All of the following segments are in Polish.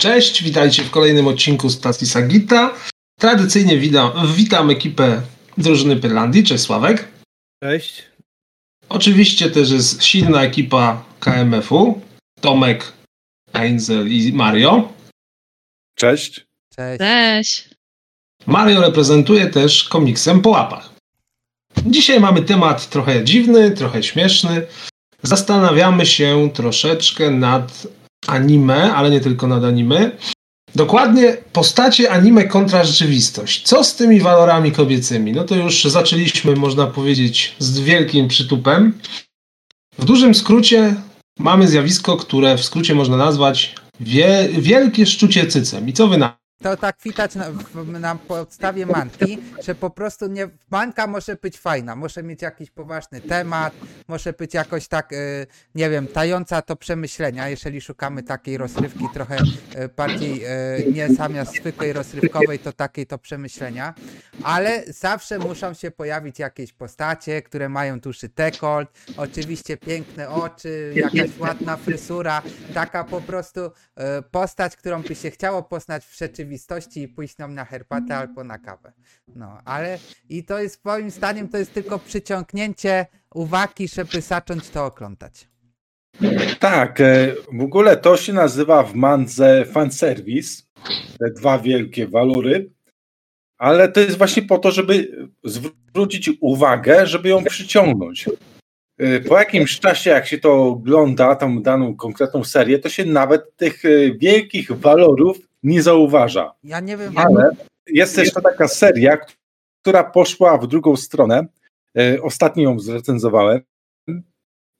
Cześć, witajcie w kolejnym odcinku stacji Sagita. Tradycyjnie witam, witam ekipę drużyny Pyrlandii. Cześć Sławek. Cześć. Oczywiście też jest silna ekipa KMF-u. Tomek, Einzel i Mario. Cześć. Cześć. Cześć. Mario reprezentuje też komiksem po łapach. Dzisiaj mamy temat trochę dziwny, trochę śmieszny. Zastanawiamy się troszeczkę nad anime, ale nie tylko nad anime. Dokładnie postacie anime kontra rzeczywistość. Co z tymi walorami kobiecymi? No to już zaczęliśmy, można powiedzieć, z wielkim przytupem. W dużym skrócie mamy zjawisko, które w skrócie można nazwać wie, wielkie szczucie cycem. I co wy na To tak widać na, na podstawie manki, że po prostu nie, manka może być fajna, może mieć jakiś poważny temat, może być jakoś tak, y, nie wiem, tająca to przemyślenia, jeżeli szukamy takiej rozrywki trochę y, bardziej, y, nie zamiast zwykłej rozrywkowej, to takiej to przemyślenia, ale zawsze muszą się pojawić jakieś postacie, które mają duży dekolt, oczywiście piękne oczy, jakaś ładna frysura, taka po prostu postać, którą by się chciało poznać w rzeczywistości i pójść nam na herbatę albo na kawę. No, ale i to jest moim zdaniem to jest tylko przyciągnięcie uwagi, żeby zacząć to oglądać. Tak, e, w ogóle to się nazywa w mandze fanservice, te dwa wielkie walory, ale to jest właśnie po to, żeby zwrócić uwagę, żeby ją przyciągnąć. E, Po jakimś czasie, jak się to ogląda, tą daną konkretną serię, to się nawet tych e, wielkich walorów nie zauważa. Ja nie wiem, Ale jest jeszcze taka seria, która poszła w drugą stronę. E, Ostatnio ją zrecenzowałem.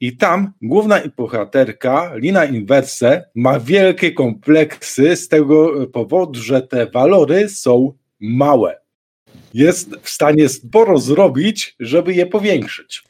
I tam główna bohaterka, Lina Inverse, ma wielkie kompleksy z tego powodu, że te walory są małe. Jest w stanie sporo zrobić, żeby je powiększyć.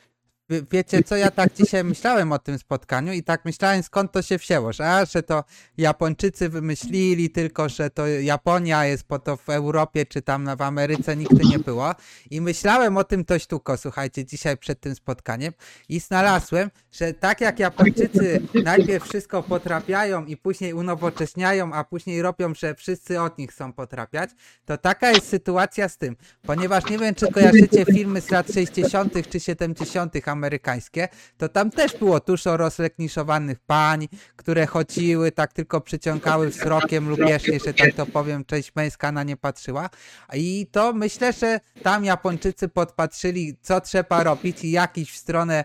Wie- Wiecie co, ja tak dzisiaj myślałem o tym spotkaniu i tak myślałem skąd to się wzięło, że, a, że to Japończycy wymyślili, tylko że to Japonia jest, po to w Europie czy tam w Ameryce nigdy nie było. I myślałem o tym dość długo, słuchajcie, dzisiaj przed tym spotkaniem i znalazłem, że tak jak Japończycy najpierw wszystko potrafiają i później unowocześniają, a później robią, że wszyscy od nich chcą potrafiać, to taka jest sytuacja z tym, ponieważ nie wiem, czy kojarzycie filmy z lat 60. czy 70. amerykańskie, to tam też było dużo rozlekniszowanych pań, które chodziły, tak tylko przyciągały wzrokiem lub jeszcze, że tak to powiem, część męska na nie patrzyła. I to myślę, że tam Japończycy podpatrzyli, co trzeba robić i jakiś w stronę, e,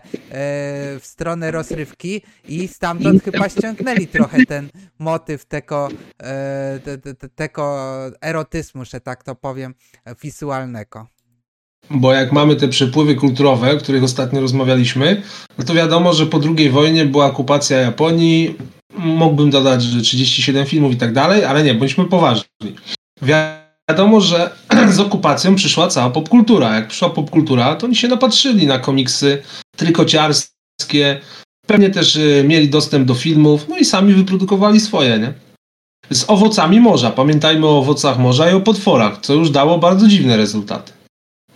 w stronę rozrywki i stamtąd chyba ściągnęli trochę ten motyw tego, e, te, te, tego erotyzmu, że tak to powiem, wizualnego. Bo jak mamy te przepływy kulturowe, o których ostatnio rozmawialiśmy, no to wiadomo, że po II wojnie była okupacja Japonii. Mógłbym dodać, że 37 filmów i tak dalej, ale nie, bądźmy poważni. Wiadomo, że z okupacją przyszła cała popkultura. Jak przyszła popkultura, to oni się napatrzyli na komiksy trykociarskie, pewnie też y, mieli dostęp do filmów, no i sami wyprodukowali swoje, nie? Z owocami morza. Pamiętajmy o owocach morza i o potworach, co już dało bardzo dziwne rezultaty.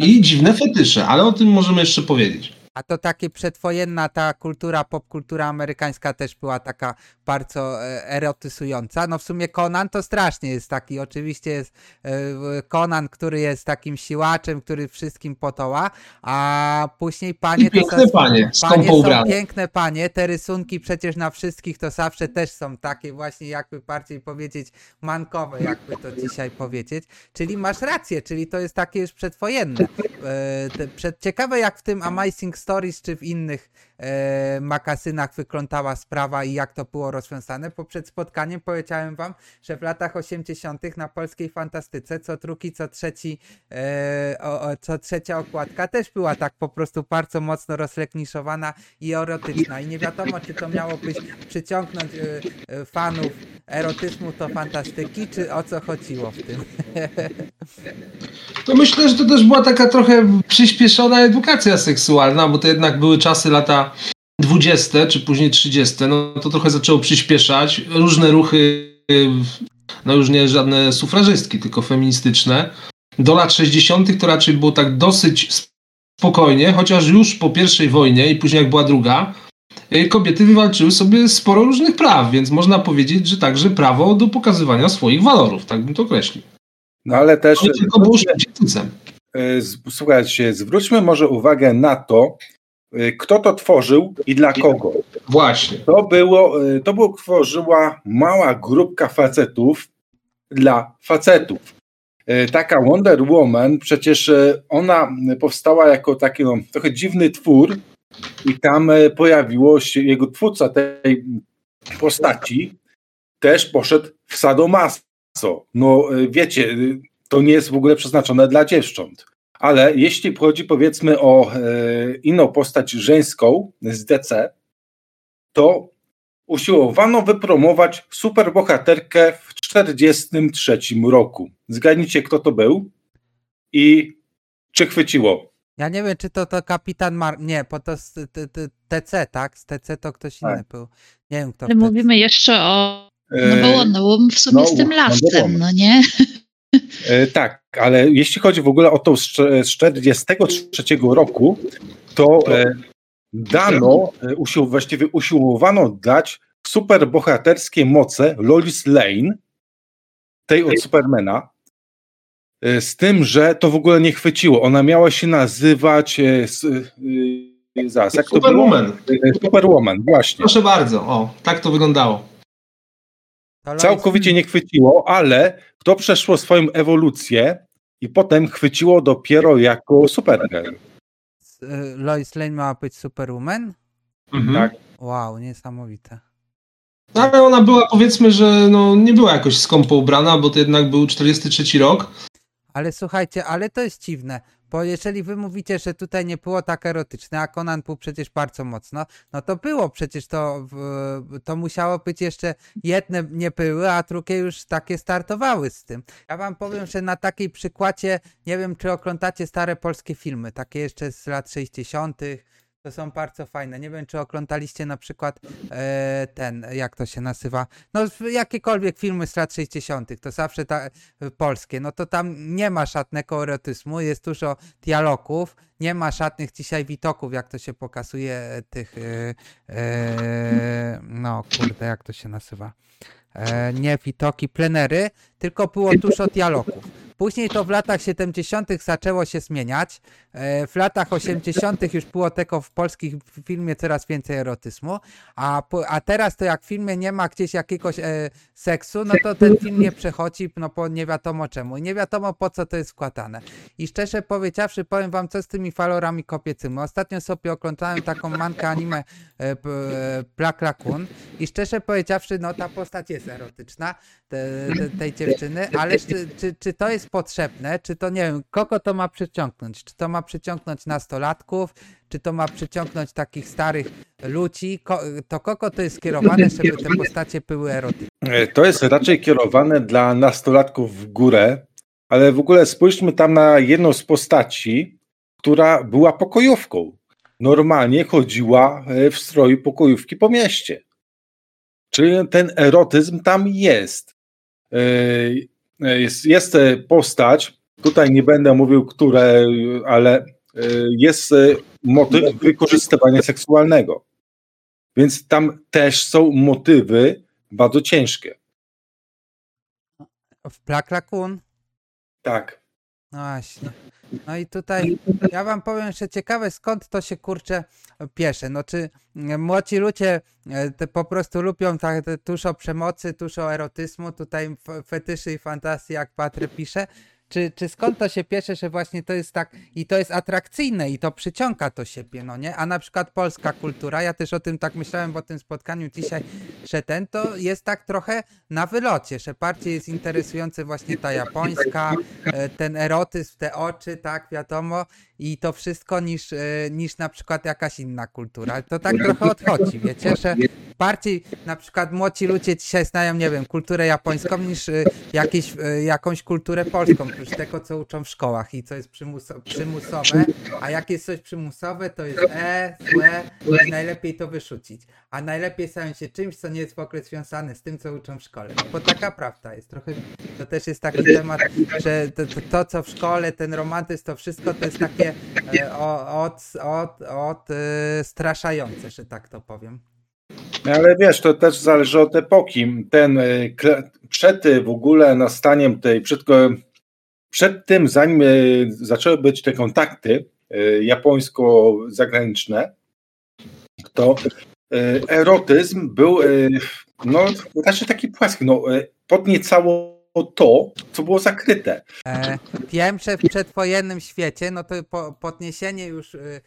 I dziwne fetysze, ale o tym możemy jeszcze powiedzieć. A to takie przedwojenna ta kultura, popkultura amerykańska też była taka bardzo e, erotyzująca. No w sumie Conan to strasznie jest taki, oczywiście jest e, Conan, który jest takim siłaczem, który wszystkim potoła, a później panie... I piękne to panie, Panie skąpo są ubrane. piękne panie, te rysunki przecież na wszystkich to zawsze też są takie właśnie jakby bardziej powiedzieć mankowe, jakby to dzisiaj powiedzieć. Czyli masz rację, czyli to jest takie już przedwojenne. E, przed, ciekawe jak w tym Amazing Stories czy w innych makasynach wyglądała sprawa i jak to było rozwiązane, bo przed spotkaniem powiedziałem wam, że w latach 80. na polskiej fantastyce co drugi, co trzeci, e, o, o, co trzecia okładka też była tak po prostu bardzo mocno rozlekniszowana i erotyczna i nie wiadomo, czy to miało być przyciągnąć e, e, fanów erotyzmu to fantastyki, czy o co chodziło w tym. To myślę, że to też była taka trochę przyspieszona edukacja seksualna, bo to jednak były czasy lata 20 czy później 30. No to trochę zaczęło przyspieszać. Różne ruchy, no już nie żadne sufrażystki, tylko feministyczne. Do lat 60. to raczej było tak dosyć spokojnie, chociaż już po pierwszej wojnie i później jak była druga, y, kobiety wywalczyły sobie sporo różnych praw, więc można powiedzieć, że także prawo do pokazywania swoich walorów, tak bym to określił. No ale też. Tylko było y, Słuchajcie, zwróćmy może uwagę na to, kto to tworzył i dla kogo. Właśnie. To było, y, to było tworzyła mała grupka facetów dla facetów. Y, Taka Wonder Woman, przecież y, ona powstała jako taki no, trochę dziwny twór i tam y, pojawiło się jego twórca tej postaci też poszedł w sadomaso. No y, wiecie, y, to nie jest w ogóle przeznaczone dla dziewcząt. Ale jeśli chodzi powiedzmy o y, inną postać żeńską z DC, to usiłowano wypromować superbohaterkę w 1943 roku. Zgadnijcie, kto to był i czy chwyciło. Ja nie wiem, czy to to kapitan Mar... Nie, bo to z t, t, TC, tak? Z TC to ktoś Tak. inny był. Nie wiem, kto Ale mówimy jeszcze o. No E, bo Wonder Woman w sumie no, z tym Wonder lasem, no nie? E, tak, ale jeśli chodzi w ogóle o tą z z 1943 roku, to e, dano, e, usił, właściwie usiłowano dać superbohaterskie moce Lois Lane, tej od Supermana, z tym, że to w ogóle nie chwyciło. Ona miała się nazywać zaraz, jak to? Superwoman. Superwoman, właśnie. Proszę bardzo, o, tak to wyglądało. Całkowicie nie chwyciło, ale to przeszło swoją ewolucję i potem chwyciło dopiero jako Supergirl. y, Lois Lane miała być Superwoman? Mhm. Tak. Wow, niesamowite. No, ale ona była, powiedzmy, że no, nie była jakoś skąpo ubrana, bo to jednak był 43 rok. Ale słuchajcie, ale to jest dziwne, bo jeżeli wy mówicie, że tutaj nie było tak erotyczne, a Conan był przecież bardzo mocno, no to było przecież to, to musiało być jeszcze jedne nie były, a drugie już takie startowały z tym. Ja wam powiem, że na takiej przykładzie, nie wiem czy oglądacie stare polskie filmy, takie jeszcze z lat 60., to są bardzo fajne. Nie wiem, czy oglądaliście na przykład e, ten, jak to się nazywa, no jakiekolwiek filmy z lat 60., to zawsze ta, y, polskie, no to tam nie ma żadnego erotyzmu, jest dużo dialogów, nie ma żadnych dzisiaj witoków, jak to się pokazuje e, tych, e, e, no kurde, jak to się nazywa, e, nie witoki, plenery, tylko było dużo dialogów. Później to w latach 70. zaczęło się zmieniać. E, W latach 80. już było tego w polskich filmie coraz więcej erotyzmu, a, a teraz to jak w filmie nie ma gdzieś jakiegoś e, seksu, no to ten film nie przechodzi, no po nie wiadomo czemu. I nie wiadomo po co to jest wkładane. I szczerze powiedziawszy, powiem wam, co z tymi falorami kobiecymi. Ostatnio sobie oglądałem taką mankę anime e, e, Black Raccoon i szczerze powiedziawszy, no ta postać jest erotyczna, te, te, tej dziewczyny, ale czy, czy, czy to jest potrzebne, czy to nie wiem, kogo to ma przyciągnąć? Czy to ma przyciągnąć nastolatków, czy to ma przyciągnąć takich starych ludzi? Ko, to kogo to jest skierowane, żeby te postacie były erotyczne? E, To jest raczej kierowane dla nastolatków w górę, ale w ogóle spójrzmy tam na jedną z postaci, która była pokojówką. Normalnie chodziła e, w stroju pokojówki po mieście. Czyli ten erotyzm tam jest. Jest, jest e, postać, tutaj nie będę mówił, które, ale e, jest e, motyw wykorzystywania seksualnego. Więc tam też są motywy bardzo ciężkie. W Black Raccoon? Tak. No właśnie. No i tutaj ja wam powiem, że ciekawe skąd to się kurczę piesze. No czy mm, młodzi ludzie e, po prostu lubią tak te dużo przemocy, dużo erotyzmu, tutaj fetyszy i fantazji, jak Patry pisze. Czy, czy skąd to się piesze, że właśnie to jest tak i to jest atrakcyjne i to przyciąga to siebie, no nie? A na przykład polska kultura, ja też o tym tak myślałem po tym spotkaniu dzisiaj, że ten to jest tak trochę na wylocie, że bardziej jest interesujący właśnie ta japońska, e, ten erotyzm, te oczy, tak, wiadomo, i to wszystko niż, e, niż na przykład jakaś inna kultura. To tak trochę odchodzi, wiecie, że bardziej na przykład młodzi ludzie dzisiaj znają, nie wiem, kulturę japońską niż y, jakieś, y, jakąś kulturę polską, oprócz tego, co uczą w szkołach i co jest przymuso przymusowe, a jak jest coś przymusowe, to jest e, złe i najlepiej to wyrzucić. A najlepiej stają się czymś, co nie jest w ogóle związane z tym, co uczą w szkole. No, bo taka prawda jest. Trochę to też jest taki temat, że to, to, to co w szkole, ten romantyzm, to wszystko to jest takie e, od, od, od e, straszające, że tak to powiem. Ale wiesz, to też zależy od epoki. Ten y, przed y, w ogóle nastaniem tej, przed, przed tym, zanim y, zaczęły być te kontakty y, japońsko-zagraniczne, to y, erotyzm był y, no, raczej taki płaski, no, y, podniecało to, co było zakryte. E, wiem, że w przedwojennym świecie, no to po, podniesienie już e,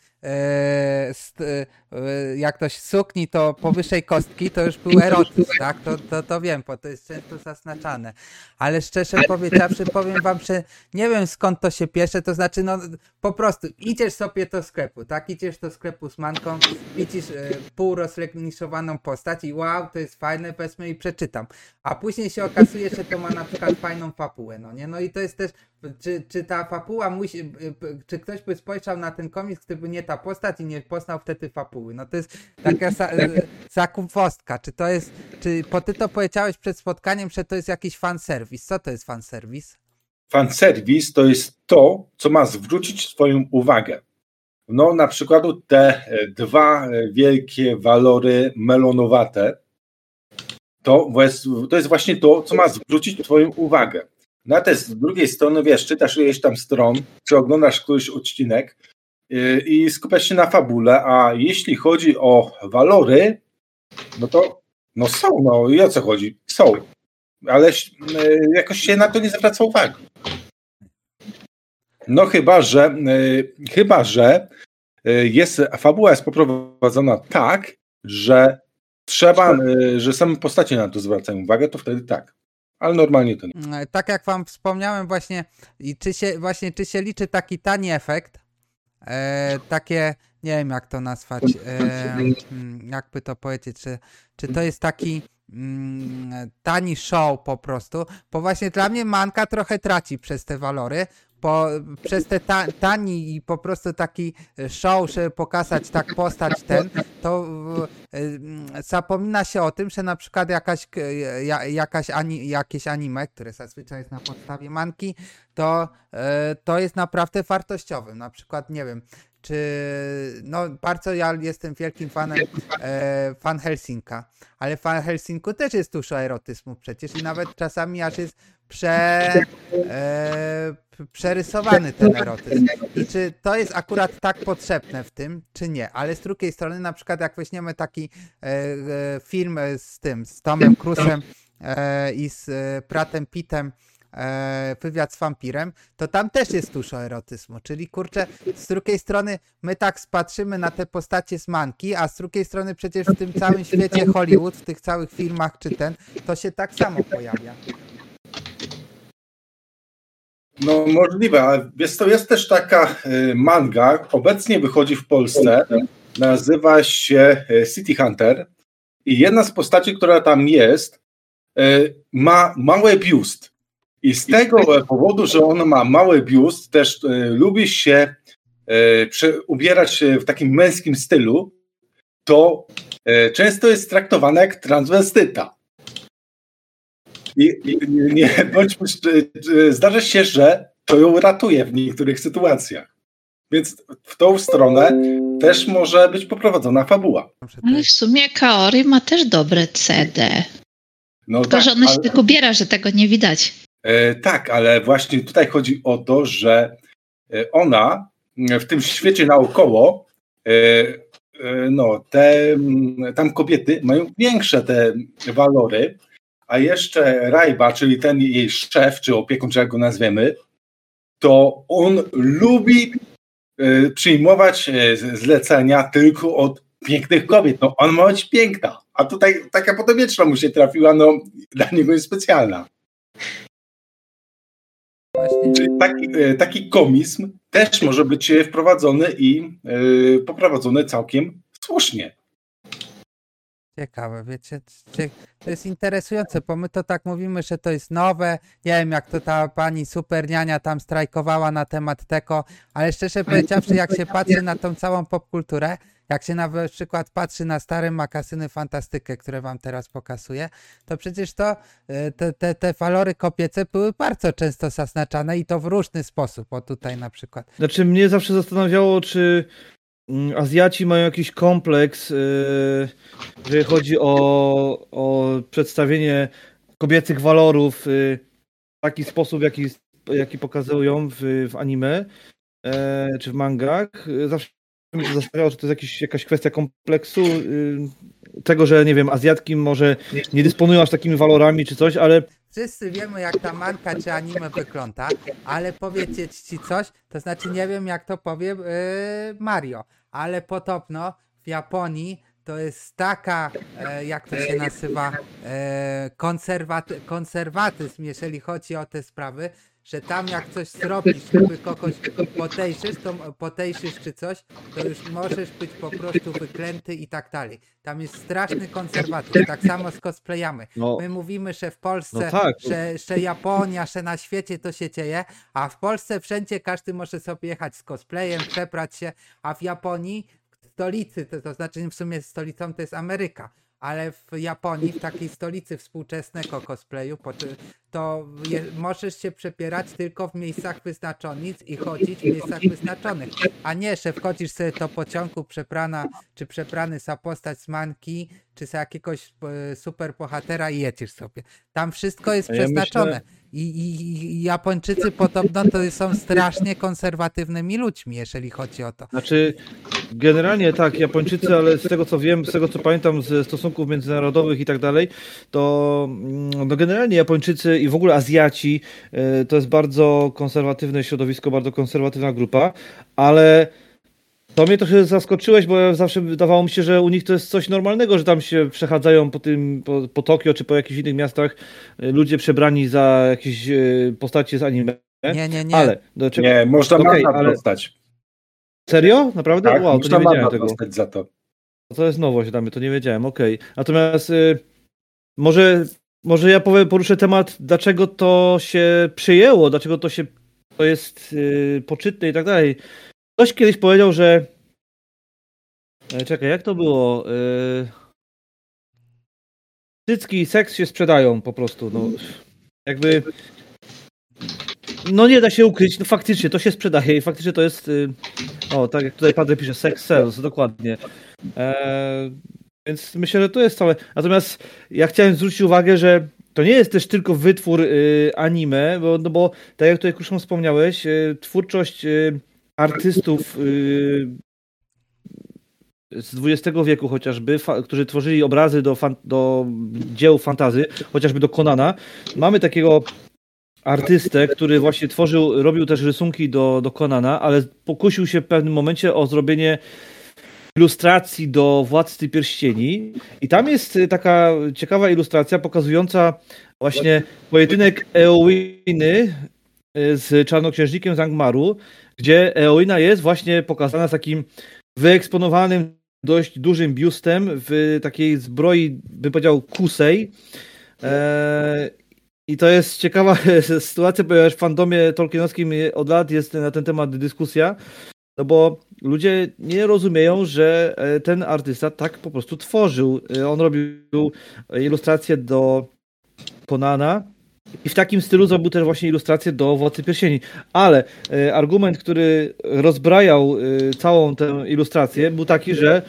jak ktoś sukni, to powyższej kostki, to już był erotyzm, tak? To, to, to wiem, bo to jest często zaznaczane. Ale szczerze powiedziawszy, powiem wam, że nie wiem skąd to się piesze, to znaczy, no po prostu idziesz sobie do sklepu, tak? Idziesz do sklepu z manką, widzisz e, pół rozlegniszowaną postać i wow, to jest fajne, wezmę i przeczytam. A później się okazuje, że to ma na przykład fajną fapułę, no nie? No i to jest też, czy, czy ta fapuła musi, y, czy ktoś by spojrzał na ten komiks, gdyby nie ta postać i nie poznał wtedy fapuły. No to jest taka sa, y. Czy to jest, czy, bo ty to powiedziałeś przed spotkaniem, że to jest jakiś fanserwis. Co to jest fanserwis? Fanserwis to jest to, co ma zwrócić Twoją uwagę. No, na przykład te e, dwa e, wielkie walory melonowate, to, to jest właśnie to, co ma zwrócić Twoją uwagę. No, a z drugiej strony, wiesz, czytasz ileś tam stron, czy oglądasz któryś odcinek yy, i skupiasz się na fabule, a jeśli chodzi o walory, no to no są, no i o co chodzi? Są, ale yy, jakoś się na to nie zwraca uwagi. No chyba, że yy, chyba, że jest, fabuła jest poprowadzona tak, że trzeba, że same postacie na to zwracają uwagę, to wtedy tak. Ale normalnie to nie. Mm, Tak jak wam wspomniałem właśnie, i czy się, właśnie, czy się liczy taki tani efekt, e, takie, nie wiem jak to nazwać, e, mm, jakby to powiedzieć, czy, czy to jest taki mm, tani show po prostu, bo właśnie dla mnie manka trochę traci przez te walory, po, przez te ta, tani i po prostu taki show, żeby pokazać tak postać ten, to y, zapomina się o tym, że na przykład jakaś, jakaś ani, jakieś anime, które zazwyczaj jest na podstawie manki, to, y, to jest naprawdę wartościowe. Na przykład, nie wiem, czy no bardzo ja jestem wielkim fanem e, fan Helsinka, ale fan Helsinku też jest dużo erotyzmu przecież i nawet czasami aż jest prze, e, przerysowany ten erotyzm. I czy to jest akurat tak potrzebne w tym, czy nie? Ale z drugiej strony, na przykład jak weźmiemy taki e, e, film z tym, z Tomem Cruise'em e, i z e, Pratem Pittem, e, wywiad z wampirem, to tam też jest dużo erotyzmu. Czyli kurczę, z drugiej strony my tak spatrzymy na te postacie z manki, a z drugiej strony przecież w tym całym świecie Hollywood, w tych całych filmach czy ten, to się tak samo pojawia. No możliwe, ale jest to jest też taka y, manga, obecnie wychodzi w Polsce, nazywa się y, City Hunter i jedna z postaci, która tam jest, y, ma mały biust. I z tego e, powodu, że on ma mały biust, też y, lubi się prze- ubierać się w takim męskim stylu, to y, często jest traktowana jak transwestyta. I, i nie, bądźmy, szczerzy, zdarza się, że to ją ratuje w niektórych sytuacjach. Więc w tą stronę też może być poprowadzona fabuła. Ale w sumie Kaori ma też dobre CD. No Tylko, że ona się ale, tak ubiera, że tego nie widać. E, tak, ale właśnie tutaj chodzi o to, że e, ona e, w tym świecie naokoło, no, te, mm, tam kobiety mają większe te walory, a jeszcze Rajba, czyli ten jej szef, czy opiekun, czy jak go nazwiemy, to on lubi przyjmować zlecenia tylko od pięknych kobiet. No, on ma być piękna, a tutaj taka podopieczna mu się trafiła, no, dla niego jest specjalna. Właśnie, Czyli taki, e, taki komizm też może być e, wprowadzony i e, poprowadzony całkiem słusznie. Ciekawe, wiecie, cie- to jest interesujące, bo my to tak mówimy, że to jest nowe, nie wiem jak to ta pani superniania tam strajkowała na temat tego, ale szczerze powiedziawszy, jak się patrzy na tą całą popkulturę, jak się na przykład patrzy na stare makasyny fantastykę, które wam teraz pokazuję, to przecież to e, te, te, te walory kobiece były bardzo często zaznaczane i to w różny sposób, o tutaj na przykład. Znaczy mnie zawsze zastanawiało, czy Azjaci mają jakiś kompleks, yy, jeżeli chodzi o, o przedstawienie kobiecych walorów yy, w taki sposób, jaki, jaki pokazują w, w anime e, czy w mangach. Zawsze mnie to zastanawiało, czy to jest jakiś, jakaś kwestia kompleksu, yy, tego, że nie wiem, Azjatki może nie dysponują aż takimi walorami czy coś, ale Wszyscy wiemy, jak ta manka czy anime wygląda, ale powiedzieć ci coś, to znaczy nie wiem, jak to powie yy, Mario, ale podobno w Japonii to jest taka, e, jak to się nazywa, e, konserwaty, konserwatyzm, jeżeli chodzi o te sprawy, że tam jak coś zrobisz, żeby kogoś potejszysz, to potejszysz czy coś, to już możesz być po prostu wyklęty i tak dalej. Tam jest straszny konserwatyzm, tak samo z cosplayami. no, My mówimy, że w Polsce, No tak. że, że Japonia, że na świecie to się dzieje, a w Polsce wszędzie każdy może sobie jechać z cosplayem, przebrać się, a w Japonii, stolicy, to, to znaczy w sumie stolicą to jest Ameryka, ale w Japonii, w takiej stolicy współczesnego cosplayu, to je, możesz się przepierać tylko w miejscach wyznaczonych i chodzić w miejscach wyznaczonych, a nie, że wchodzisz sobie do pociągu przebrana, czy przebrany za postać z manki, czy za jakiegoś e, super bohatera i jedziesz sobie. Tam wszystko jest ja przeznaczone. myślę- I, i, I Japończycy podobno to są strasznie konserwatywnymi ludźmi, jeżeli chodzi o to. Znaczy, generalnie tak, Japończycy, ale z tego co wiem, z tego co pamiętam ze stosunków międzynarodowych i tak dalej, to mm, no generalnie Japończycy i w ogóle Azjaci y, to jest bardzo konserwatywne środowisko, bardzo konserwatywna grupa, ale to mnie trochę zaskoczyłeś, bo zawsze wydawało mi się, że u nich to jest coś normalnego, że tam się przechadzają po tym, po, po Tokio czy po jakichś innych miastach y, ludzie przebrani za jakieś y, postacie z anime. Nie, nie, nie. Ale do czego? Nie, można mandat ale- dostać. Serio? Naprawdę? Tak, wow, to nie wiedziałem tego. dostać za to. To jest nowość dla mnie, to nie wiedziałem, okej. Natomiast y, może, może ja powiem, poruszę temat, dlaczego to się przyjęło, dlaczego to się to jest y, poczytne i tak dalej. Ktoś kiedyś powiedział, że e, czekaj, jak to było? Y, cycki i seks się sprzedają po prostu, no. Jakby no nie da się ukryć, no faktycznie to się sprzedaje i faktycznie to jest y, o, tak jak tutaj Padre pisze, sex sells, dokładnie. Eee, więc myślę, że to jest całe. Natomiast ja chciałem zwrócić uwagę, że to nie jest też tylko wytwór y, anime, bo, no bo tak jak tutaj Kruszą wspomniałeś, y, twórczość y, artystów y, z XX wieku chociażby, którzy tworzyli obrazy do, do dzieł fantazy, chociażby do Konana. Mamy takiego artystę, który właśnie tworzył, robił też rysunki do, do Konana, ale pokusił się w pewnym momencie o zrobienie ilustracji do Władcy Pierścieni i tam jest y, taka ciekawa ilustracja pokazująca właśnie pojedynek Eowiny y, z czarnoksiężnikiem z Angmaru, gdzie Eowina jest właśnie pokazana z takim wyeksponowanym dość dużym biustem w takiej zbroi, bym powiedział, kusej. Eee, i to jest ciekawa sytuacja, ponieważ w fandomie tolkienowskim od lat jest na ten temat dyskusja, no bo ludzie nie rozumieją, że e, ten artysta tak po prostu tworzył. E, On robił ilustracje do Konana i w takim stylu zrobił też właśnie ilustrację do Władcy Pierścieni. Ale e, argument, który rozbrajał całą tę ilustrację był taki, że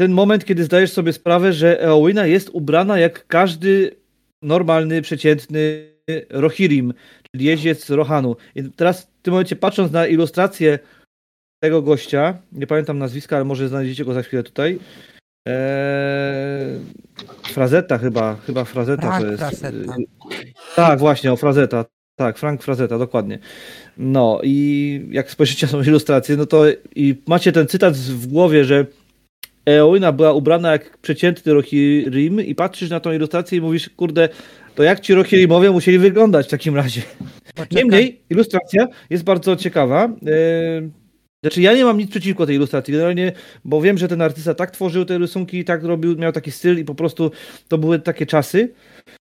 ten moment, kiedy zdajesz sobie sprawę, że Eowina jest ubrana jak każdy normalny, przeciętny Rohirrim, czyli jeździec Rohanu. I teraz w tym momencie patrząc na ilustrację tego gościa, nie pamiętam nazwiska, ale może znajdziecie go za chwilę tutaj. Eee, Frazetta chyba, chyba Frazetta Frank to jest. Frazetta. Tak, właśnie, o Frazetta. Tak, Frank Frazetta, dokładnie. No i jak spojrzycie na tą ilustrację, no to i macie ten cytat w głowie, że Eowina była ubrana jak przeciętny Rohirrim i patrzysz na tą ilustrację i mówisz, kurde, to jak ci Rohirrimowie musieli wyglądać w takim razie? Poczekaj. Niemniej, ilustracja jest bardzo ciekawa. E, Znaczy ja nie mam nic przeciwko tej ilustracji, generalnie, bo wiem, że ten artysta tak tworzył te rysunki, tak robił, miał taki styl i po prostu to były takie czasy.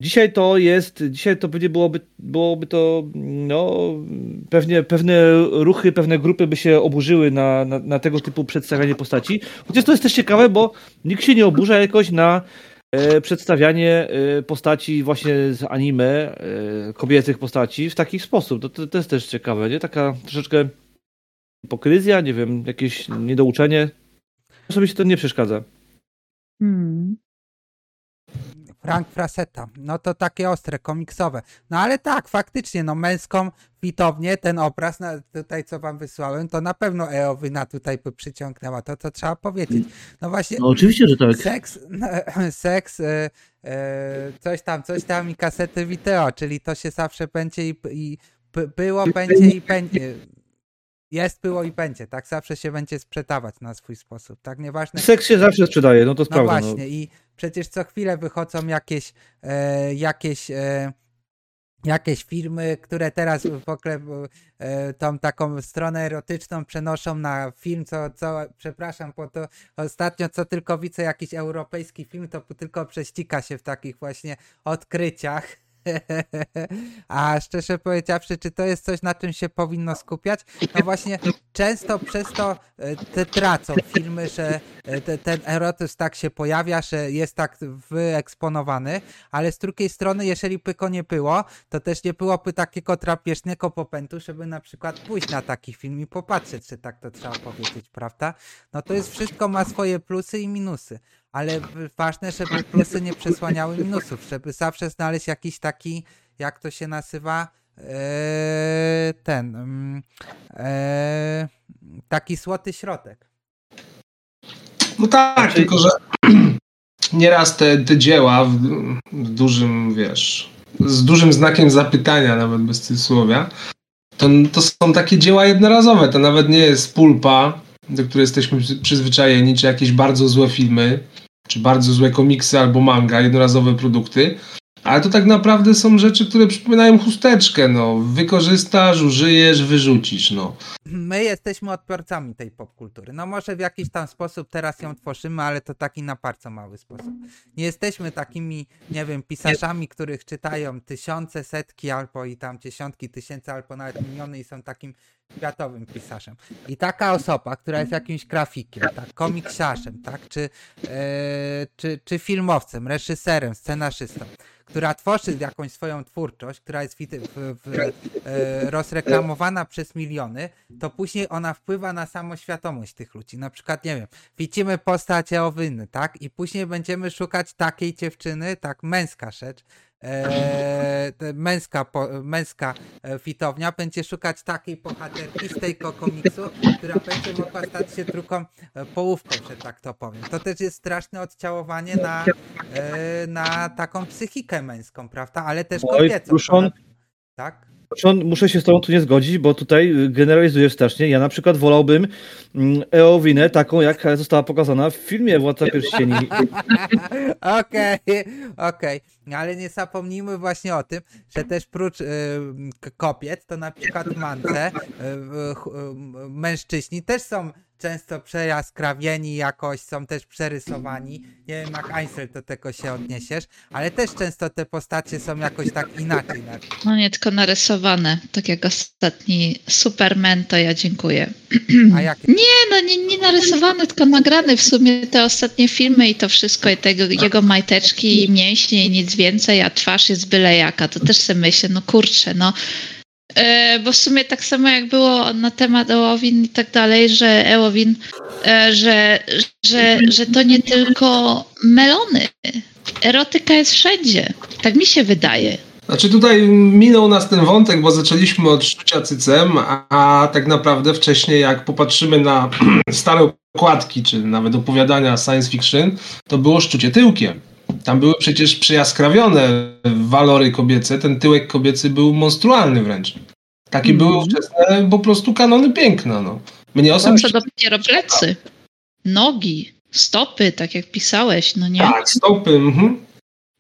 Dzisiaj to jest, dzisiaj to pewnie byłoby, byłoby to, no, pewnie pewne ruchy, pewne grupy by się oburzyły na, na, na tego typu przedstawianie postaci. Chociaż to jest też ciekawe, bo nikt się nie oburza jakoś na e, przedstawianie e, postaci właśnie z anime, e, kobiecych postaci w taki sposób. To, to, to jest też ciekawe, nie? Taka troszeczkę hipokryzja, nie wiem, jakieś niedouczenie. Sobie się to nie przeszkadza. Hmm. Frank Frasetta. No to takie ostre, komiksowe. No ale tak, faktycznie, no męską widownię, ten obraz na, tutaj, co wam wysłałem, to na pewno Eowyna tutaj by przyciągnęła. To, to trzeba powiedzieć. No właśnie, No oczywiście, że tak. seks, seks, e, e, coś tam, coś tam i kasety wideo, czyli to się zawsze będzie i, i by- było, będzie i będzie. Jest, było i będzie, tak? Zawsze się będzie sprzedawać na swój sposób, tak? Nieważne. Seks się zawsze sprzedaje, no to No prawda. właśnie, i przecież co chwilę wychodzą jakieś, e, jakieś, e, jakieś filmy, które teraz w ogóle e, tą taką stronę erotyczną przenoszą na film, co, co przepraszam, bo to ostatnio co tylko widzę jakiś europejski film, to tylko prześcika się w takich właśnie odkryciach. A szczerze powiedziawszy, czy to jest coś, na czym się powinno skupiać? No właśnie, często przez to e, te tracą filmy, że e, te, ten erotyzm tak się pojawia, że jest tak wyeksponowany, ale z drugiej strony, jeżeli by go nie było, to też nie byłoby takiego drapieżnego popędu, żeby na przykład pójść na taki film i popatrzeć, czy tak to trzeba powiedzieć, prawda? No to jest wszystko ma swoje plusy i minusy, ale ważne, żeby plusy nie przesłaniały minusów, żeby zawsze znaleźć jakiś taki, jak to się nazywa, Eee, ten, eee, taki złoty środek. No tak, Znaczy- tylko że nieraz te, te dzieła w, w dużym, wiesz, z dużym znakiem zapytania, nawet bez cudzysłowia, to, to są takie dzieła jednorazowe. To nawet nie jest pulpa, do której jesteśmy przy- przyzwyczajeni, czy jakieś bardzo złe filmy, czy bardzo złe komiksy albo manga, jednorazowe produkty. Ale to tak naprawdę są rzeczy, które przypominają chusteczkę. No. Wykorzystasz, użyjesz, wyrzucisz. No. My jesteśmy odbiorcami tej popkultury. No może w jakiś tam sposób teraz ją tworzymy, ale to taki na bardzo mały sposób. Nie jesteśmy takimi, nie wiem, pisarzami, których czytają tysiące, setki albo i tam dziesiątki tysięcy, albo nawet miliony i są takim światowym pisarzem. I taka osoba, która jest jakimś grafikiem, tak, komiksiarzem, tak, czy, e, czy, czy filmowcem, reżyserem, scenarzystą, która tworzy jakąś swoją twórczość, która jest wid- w, w, e, rozreklamowana przez miliony, to później ona wpływa na samoświadomość tych ludzi. Na przykład, nie wiem, widzimy postać Eowyny, tak? I później będziemy szukać takiej dziewczyny, tak, męska rzecz, e, męska, po, męska e, fitownia będzie szukać takiej bohaterki z tego komiksu, która będzie mogła stać się drugą e, połówką, że tak to powiem. To też jest straszne odciałowanie na, e, na taką psychikę męską, prawda? Ale też Oj, kobiecą. Kruszon. Tak? Muszę się z tobą tu nie zgodzić, bo tutaj y, generalizujesz strasznie. Ja na przykład wolałbym mm, Eowinę taką, jak została pokazana w filmie Władca Pierścieni. Okej, okej. Ale nie zapomnijmy właśnie o tym, że też prócz y, kobiet, to na przykład mance y, y, y, mężczyźni też są często przejaskrawieni jakoś, są też przerysowani. Nie wiem jak Einsel do tego się odniesiesz, ale też często te postacie są jakoś tak inaczej. na- No nie tylko narysowane, tak jak ostatni Superman, to ja dziękuję. A jak Nie, no nie, nie narysowane, tylko nagrane w sumie te ostatnie filmy i to wszystko, i tego, jego majteczki i mięśnie i nic więcej, a twarz jest byle jaka, to też sobie myślę, no kurczę, no. E, bo w sumie tak samo jak było na temat Eowin i tak dalej, że Eowin, e, że, że, że to nie tylko melony. Erotyka jest wszędzie. Tak mi się wydaje. Znaczy tutaj minął nas ten wątek, bo zaczęliśmy od szczucia cycem, a tak naprawdę wcześniej jak popatrzymy na stare okładki, czy nawet opowiadania science fiction, to było szczucie tyłkiem. Tam były przecież przejaskrawione walory kobiece, ten tyłek kobiecy był monstrualny wręcz. Takie były ówczesne po prostu kanony piękna. No. Mnie Co osobiście... dopiero plecy, nogi, stopy, tak jak pisałeś, no nie? Tak, stopy. Mhm.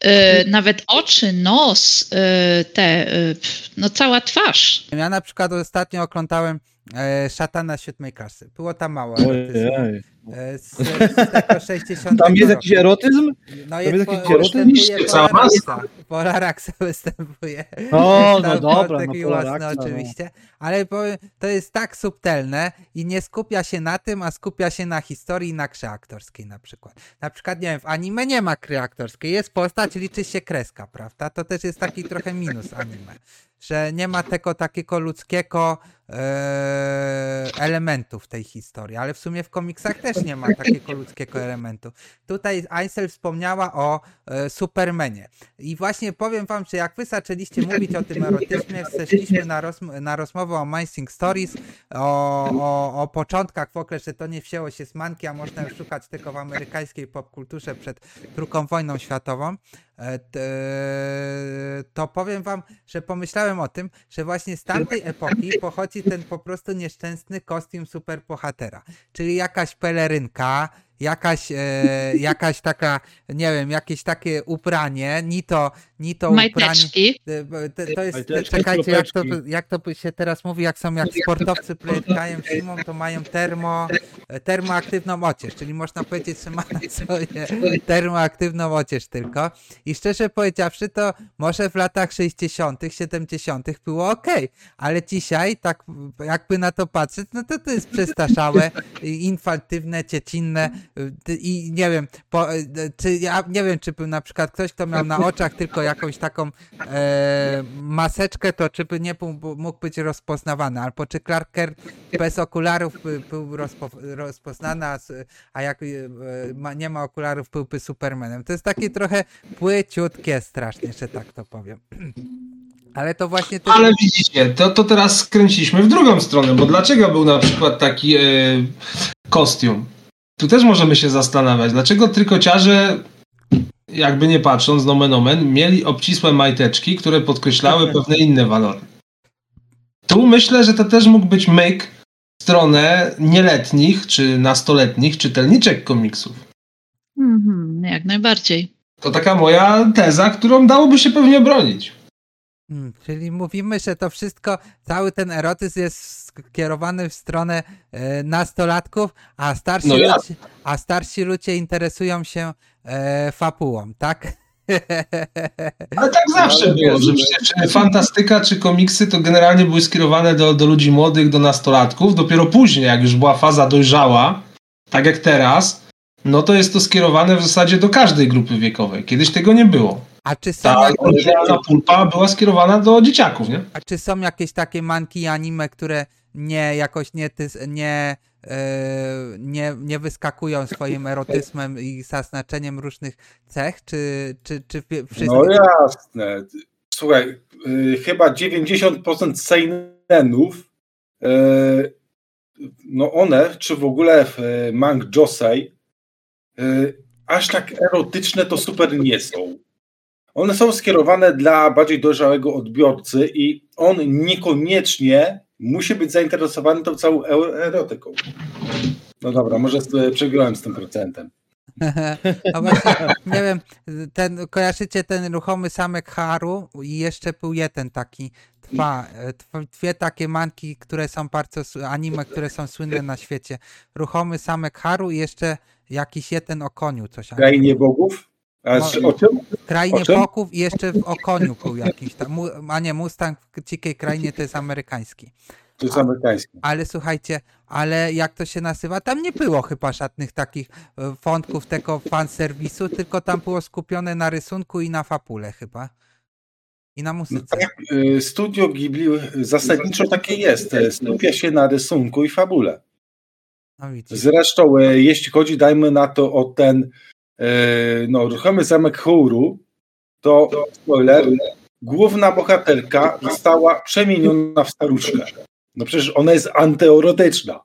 E, nawet oczy, nos, e, te, pf, no cała twarz. Ja na przykład ostatnio oglądałem e, Szatana siódmej klasy. Było tam mało. Ojej. E, z, z tego 60 Tam jest roku. jakiś erotyzm? No jest jest, jakiś po, erotyzm? Polaraxa. Polaraxa występuje. O, no Tam dobra, Taki no własny Polaraxa, no. oczywiście. Ale powiem, to jest tak subtelne i nie skupia się na tym, a skupia się na historii i na grze aktorskiej na przykład. Na przykład, nie wiem, w anime nie ma gry aktorskiej. Jest postać, liczy się kreska, prawda? To też jest taki trochę minus anime. Że nie ma tego takiego ludzkiego e, elementu w tej historii, ale w sumie w komiksach też nie ma takiego ludzkiego elementu. Tutaj Aisel wspomniała o e, Supermanie. I właśnie powiem wam, że jak wy zaczęliście mówić o tym erotyzmie, zeszliśmy na, na rozmowę o Amazing Stories, o, o, o początkach w ogóle, że to nie wzięło się z manki, a można szukać tylko w amerykańskiej popkulturze przed II wojną światową. E, To powiem wam, że pomyślałem o tym, że właśnie z tamtej epoki pochodzi ten po prostu nieszczęsny kostium superbohatera. Czyli jakaś pelerynka, jakaś, e, jakaś taka, nie wiem, jakieś takie ubranie, ni to, ni to ubranie. Majteczki. E, To, to jest, Majteczki, czekajcie, jak to, jak to się teraz mówi, jak są jak sportowcy prykają zimą, to mają termo, e, termoaktywną ocież, czyli można powiedzieć, że ma na sobie termoaktywną ocież tylko. I szczerze powiedziawszy, to może w latach 60., 70. było ok, ale dzisiaj, tak jakby na to patrzeć, no to to jest przestarzałe, i infantywne, dziecinne i nie wiem, po, y, czy ja nie wiem, czy na przykład ktoś, kto miał na oczach tylko jakąś taką e, maseczkę, to czy by nie mógł być rozpoznawany, albo czy Clark Kent bez okularów by, był rozpo, rozpoznany, a, jak y, ma, nie ma okularów, byłby Supermanem. To jest takie trochę płyciutkie strasznie, że tak to powiem. Ale to właśnie to... Ale widzicie, to, to teraz skręciliśmy w drugą stronę, bo dlaczego był na przykład taki e, kostium? Tu też możemy się zastanawiać, dlaczego trykociarze, jakby nie patrząc, nomen omen, mieli obcisłe majteczki, które podkreślały pewne inne walory. Tu myślę, że to też mógł być myk w stronę nieletnich czy nastoletnich czytelniczek komiksów. Mhm, jak najbardziej. To taka moja teza, którą dałoby się pewnie obronić. Mm, Czyli mówimy, że to wszystko, cały ten erotyzm jest skierowany w stronę e, nastolatków, a starsi, No ja- ludzie, a starsi ludzie interesują się e, fapułą, tak? Ale tak zawsze Ale było, że że- przecież fantastyka czy komiksy to generalnie były skierowane do, do ludzi młodych, do nastolatków. Dopiero później, jak już była faza dojrzała, tak jak teraz, no to jest to skierowane w zasadzie do każdej grupy wiekowej. Kiedyś tego nie było. A czy są, Ta jak, oryginalna pulpa była skierowana do dzieciaków, nie? a czy są jakieś takie manki i anime, które nie jakoś nie, nie, e, nie, nie wyskakują swoim erotyzmem i zaznaczeniem różnych cech, czy, czy, czy wie- wszystkie... No jasne. Słuchaj, y, chyba 90% seinenów, y, no one, czy w ogóle w y, Mang Josei, aż tak erotyczne to super nie są. One są skierowane dla bardziej dojrzałego odbiorcy i on niekoniecznie musi być zainteresowany tą całą e- erotyką. No dobra, może przegrałem z tym procentem. A właśnie, nie wiem, ten, kojarzycie ten ruchomy samek Haru i jeszcze był jeden taki, dwa, dwie takie manki, które są bardzo, anime, które są słynne na świecie. Ruchomy samek Haru i jeszcze jakiś jeden o koniu, coś. Krainie bogów? A z- o czym? Krainie o czym? Poków i jeszcze w Okoniu był jakiś tam, a nie, Mustang w Dzikiej Krainie to jest amerykański. To jest amerykańskie. Ale słuchajcie, ale jak to się nazywa, tam nie było chyba żadnych takich e, wątków tego fanserwisu, tylko tam było skupione na rysunku i na fapule chyba. I na No muzyce. tak, y, Studio Ghibli zasadniczo takie jest. y, Skupia się na rysunku i fabule. No. Zresztą, jeśli chodzi, dajmy na to o ten no, ruchomy zamek Houru, to spoiler, główna bohaterka została przemieniona w staruszkę. No przecież ona jest antyeurotyczna.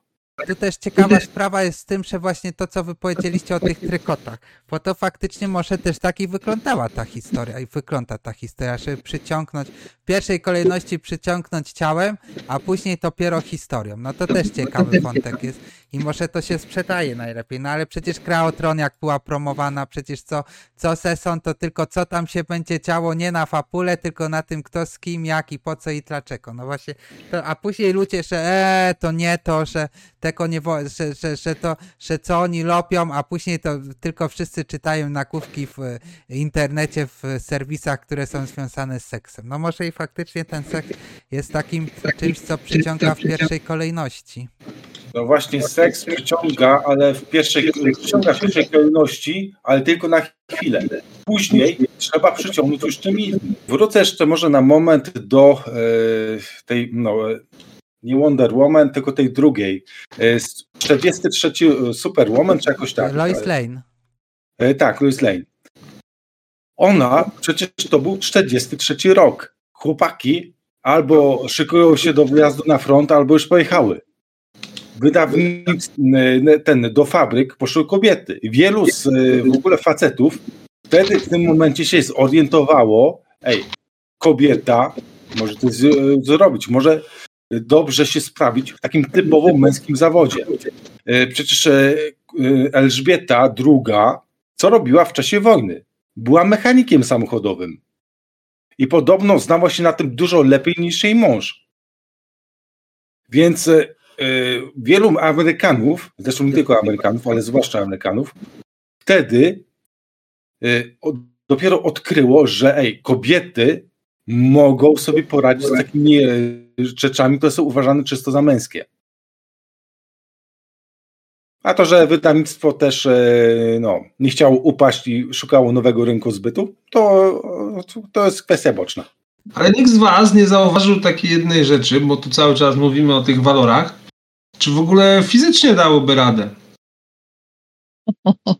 Tu też ciekawa sprawa jest z tym, że właśnie to, co wy powiedzieliście o tych trykotach, bo to faktycznie może też tak i wyglądała ta historia i wygląda ta historia, żeby przyciągnąć, w pierwszej kolejności przyciągnąć ciałem, a później dopiero historią. No to też ciekawy wątek jest. I może to się sprzedaje najlepiej. No ale przecież Kraotron jak była promowana, przecież co, co sezon to tylko co tam się będzie działo nie na fapule, tylko na tym kto z kim, jak i po co i dlaczego. No właśnie, to, a później ludzie, że e, to nie to, że tego nie, że, że, że to, że co oni lopią, a później to tylko wszyscy czytają nakówki w e, internecie, w serwisach, które są związane z seksem. No może i faktycznie ten seks jest takim czymś, co przyciąga w pierwszej kolejności. No właśnie, seks przyciąga, ale w pierwszej, przyciąga w pierwszej kolejności, ale tylko na chwilę. Później trzeba przyciągnąć już czym innym. Wrócę jeszcze może na moment do e, tej, no, e, nie Wonder Woman, tylko tej drugiej. E, 43 Superwoman, czy jakoś tak. Lois Lane. E, tak, Lois Lane. Ona, przecież to był 43 rok. Chłopaki albo szykują się do wyjazdu na front, albo już pojechały. Wydawnictw, n- ten, do fabryk poszły kobiety. Wielu z y, w ogóle facetów wtedy w tym momencie się zorientowało, ej, kobieta może z- zrobić, może dobrze się sprawić w takim typowo męskim zawodzie. Y, Przecież y, y, Elżbieta II, co robiła w czasie wojny? Była mechanikiem samochodowym. I podobno znała się na tym dużo lepiej niż jej mąż. Więc y, y, wielu Amerykanów, zresztą nie tylko Amerykanów, ale zwłaszcza Amerykanów, wtedy y, dopiero odkryło, że ej, kobiety mogą sobie poradzić z takimi y, rzeczami, które są uważane czysto za męskie. A to, że wydawnictwo też y, no, nie chciało upaść i szukało nowego rynku zbytu, to, to jest kwestia boczna. Ale nikt z Was nie zauważył takiej jednej rzeczy, bo tu cały czas mówimy o tych walorach. Czy w ogóle fizycznie dałoby radę?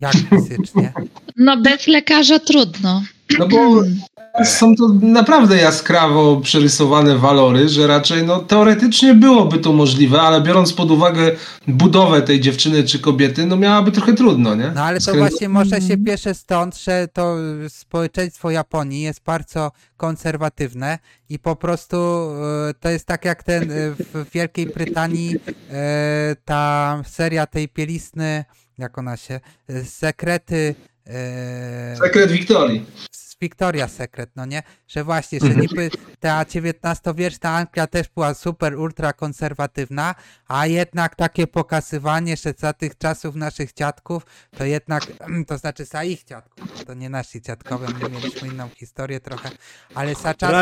Jak fizycznie? No bez lekarza trudno. No bo są to naprawdę jaskrawo przerysowane walory, że raczej no, teoretycznie byłoby to możliwe, ale biorąc pod uwagę budowę tej dziewczyny czy kobiety, no miałaby trochę trudno, nie? No ale to właśnie może się bierze stąd, że to społeczeństwo Japonii jest bardzo konserwatywne i po prostu e, to jest tak jak ten e, w Wielkiej Brytanii e, ta seria tej pielistny, jak ona się, e, sekrety e, Sekret Wiktorii. Victoria Secret, no nie? Że właśnie, że Mhm. niby ta XIX-wieczna Anglia też była super, ultra konserwatywna, a jednak takie pokazywanie, że za tych czasów naszych dziadków, to jednak, to znaczy za ich dziadków, to nie nasi dziadkowie, my mieliśmy inną historię trochę, ale za czasów,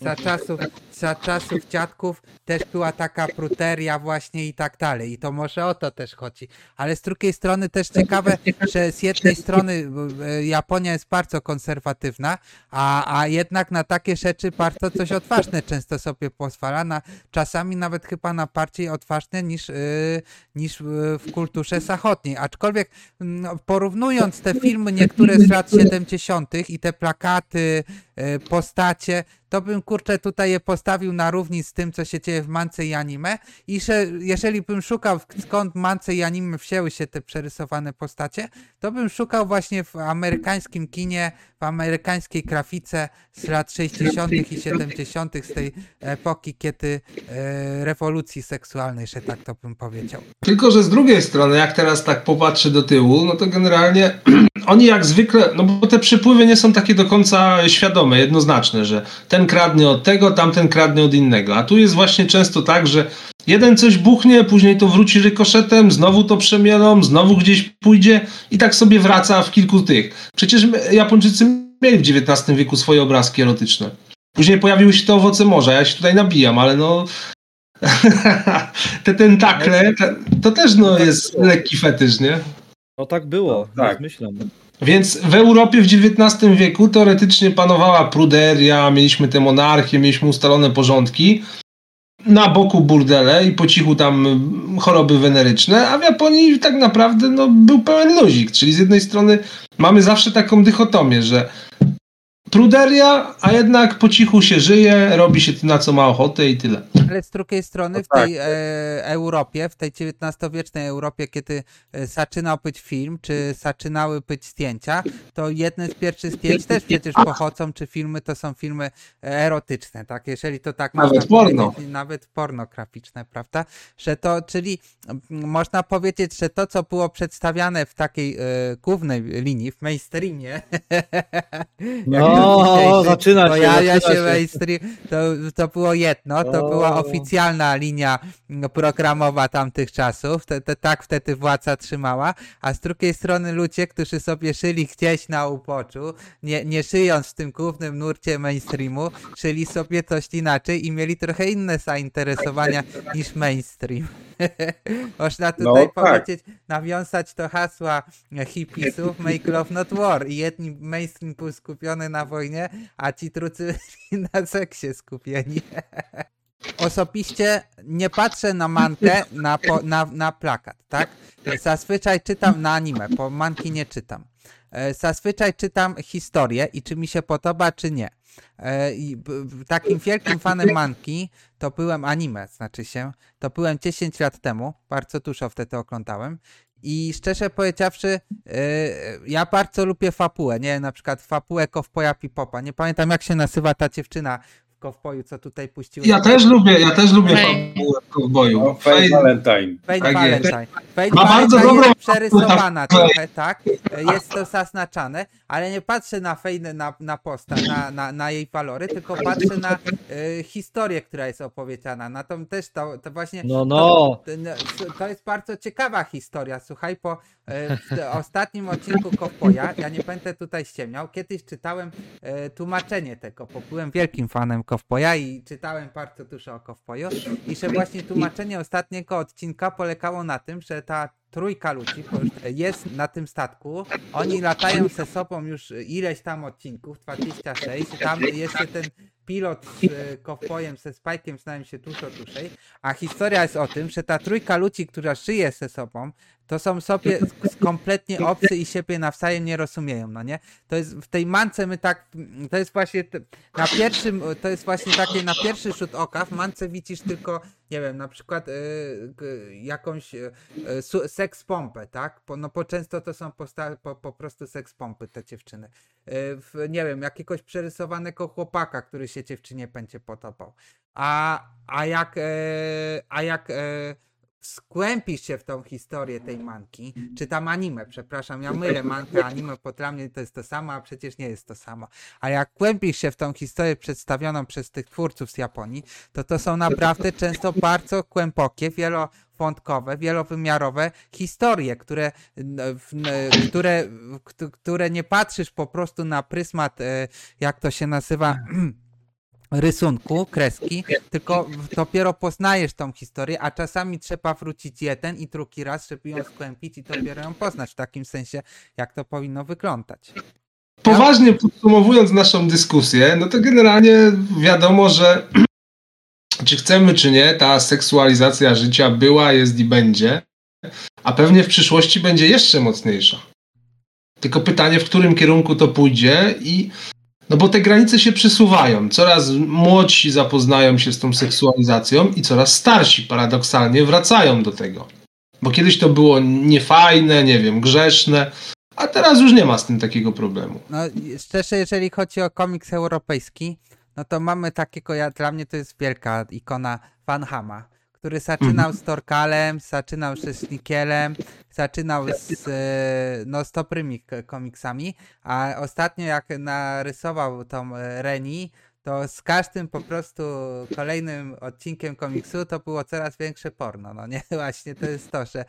za czasów, za czasów dziadków też była taka pruteria właśnie i tak dalej. I to może o to też chodzi. Ale z drugiej strony też ciekawe, że z jednej strony e, Japonia jest bardzo konserwatywna, a, a jednak na takie rzeczy bardzo coś odważne często sobie pozwala, na, czasami nawet chyba na bardziej odważne niż, e, niż e, w kulturze zachodniej. Aczkolwiek no, porównując te filmy niektóre z lat 70. i te plakaty, postacie, to bym kurczę tutaj je postawił na równi z tym, co się dzieje w mance i anime i że jeżeli bym szukał skąd mance i anime wzięły się te przerysowane postacie, to bym szukał właśnie w amerykańskim kinie, w amerykańskiej grafice z lat 60. i 70. z tej epoki, kiedy e, rewolucji seksualnej, że tak to bym powiedział. Tylko, że z drugiej strony, jak teraz tak popatrzę do tyłu, no to generalnie oni jak zwykle, no bo te przypływy nie są takie do końca świadome, jednoznaczne, że ten kradnie od tego, tamten kradnie od innego. A tu jest właśnie często tak, że jeden coś buchnie, później to wróci rykoszetem, znowu to przemielą, znowu gdzieś pójdzie i tak sobie wraca w kilku tych. Przecież my- Japończycy mieli w XIX wieku swoje obrazki erotyczne. Później pojawiły się te owoce morza, ja się tutaj nabijam, ale no te tentakle, te, to też no jest lekki fetysz, nie? No tak było, No, tak. tak. myślę. Więc w Europie w XIX wieku teoretycznie panowała pruderia, mieliśmy tę monarchię, mieliśmy ustalone porządki, na boku burdele i po cichu tam choroby weneryczne, a w Japonii tak naprawdę no, był pełen luzik, czyli z jednej strony mamy zawsze taką dychotomię, że pruderia, a jednak po cichu się żyje, robi się na co ma ochotę i tyle. ale z drugiej strony No w tej tak. e, Europie, w tej XIX-wiecznej Europie, kiedy e, zaczynał być film, czy zaczynały być zdjęcia, to jedne z pierwszych zdjęć też przecież pochodzą, czy filmy to są filmy erotyczne, tak? Jeżeli to tak Nawet można porno. powiedzieć, nawet pornograficzne, prawda? Że to, czyli można powiedzieć, że to, co było przedstawiane w takiej e, głównej linii, w mainstreamie, jak No, dzisiejszy zaczyna się, pojawia zaczyna się się. mainstream, to, to było jedno, to O. była oficjalna linia programowa tamtych czasów, te, te, tak wtedy władza trzymała, a z drugiej strony ludzie, którzy sobie szyli gdzieś na upoczu, nie, nie szyjąc w tym głównym nurcie mainstreamu, szyli sobie coś inaczej i mieli trochę inne zainteresowania niż mainstream. Można No, tutaj tak. powiedzieć, nawiązać do hasła hippiesów Make Love Not War i jedni mainstream był skupiony na wojnie, a ci trucy na seksie skupieni. Osobiście nie patrzę na mankę, na, po, na, na plakat, tak? Zazwyczaj czytam na anime, po manki nie czytam. E, Zazwyczaj czytam historię i czy mi się podoba, czy nie. E, I takim wielkim fanem manki to byłem anime, znaczy się, to byłem 10 lat temu, bardzo dużo wtedy oglądałem. I szczerze powiedziawszy, e, ja bardzo lubię fapułę, nie? Na przykład fapułę Kowpoja Pipopa. Nie pamiętam jak się nazywa ta dziewczyna w Kowpoju, co tutaj puściła. Ja też lubię, ja też lubię fabułę kowboju. No, Fate Valentine. Fate Tak. Valentine. Fate Ma bardzo dobrą jest przerysowana fabułę. trochę, tak? Jest to zaznaczane, ale nie patrzę na Fate na, na posta, na, na, na jej walory, tylko patrzę na e, historię, która jest opowiedziana. Na tą też to, to właśnie. No, no. To, to, jest bardzo ciekawa historia. Słuchaj, po w te- ostatnim odcinku Kowboja, ja nie będę tutaj ściemniał, kiedyś czytałem e, tłumaczenie tego, bo byłem wielkim fanem Kowboja i czytałem bardzo dużo o Kowboju i że właśnie tłumaczenie ostatniego odcinka polegało na tym, że ta trójka ludzi jest na tym statku, oni latają ze sobą już ileś tam odcinków, 26, tam jeszcze ten pilot z e, Kowbojem, ze Spike'iem znają się dużo dłużej, a historia jest o tym, że ta trójka ludzi, która żyje ze sobą, to są sobie kompletnie obcy i siebie nawzajem nie rozumieją, no nie? To jest w tej mance my tak, to jest właśnie na pierwszym, to jest właśnie takie na pierwszy rzut oka, w mance widzisz tylko, nie wiem, na przykład y, g- jakąś y, y, su- seks pompę, tak? Bo, no bo często to są posta- po, po prostu seks pompy te dziewczyny. Y, w, nie wiem, jakiegoś przerysowanego chłopaka, który się dziewczynie będzie podobał. A, a jak, e, a jak e, skłępisz się w tą historię tej manki, czy tam anime, przepraszam, ja mylę mankę, anime, bo dla mnie to jest to samo, a przecież nie jest to samo. A jak głębisz się w tą historię przedstawioną przez tych twórców z Japonii, to to są naprawdę często bardzo głębokie, wielowątkowe, wielowymiarowe historie, które, które, które nie patrzysz po prostu na pryzmat, e, jak to się nazywa, rysunku, kreski, tylko dopiero poznajesz tą historię, a czasami trzeba wrócić jeden i drugi raz, żeby ją skłębić i dopiero ją poznać w takim sensie, jak to powinno wyglądać. Poważnie podsumowując naszą dyskusję, no to generalnie wiadomo, że czy chcemy, czy nie, ta seksualizacja życia była, jest i będzie, a pewnie w przyszłości będzie jeszcze mocniejsza. Tylko pytanie, w którym kierunku to pójdzie i no bo te granice się przesuwają. Coraz młodsi zapoznają się z tą seksualizacją i coraz starsi paradoksalnie wracają do tego. Bo kiedyś to było niefajne, nie wiem, grzeszne, a teraz już nie ma z tym takiego problemu. No szczerze, jeżeli chodzi o komiks europejski, no to mamy takiego, ja, dla mnie to jest wielka ikona Van Hama, który zaczynał z Torkalem, zaczynał ze Snikielem, zaczynał z, e, no, z dobrymi komiksami, a ostatnio jak narysował tą e, Reni, to z każdym po prostu kolejnym odcinkiem komiksu to było coraz większe porno, no nie? Właśnie to jest to, że e,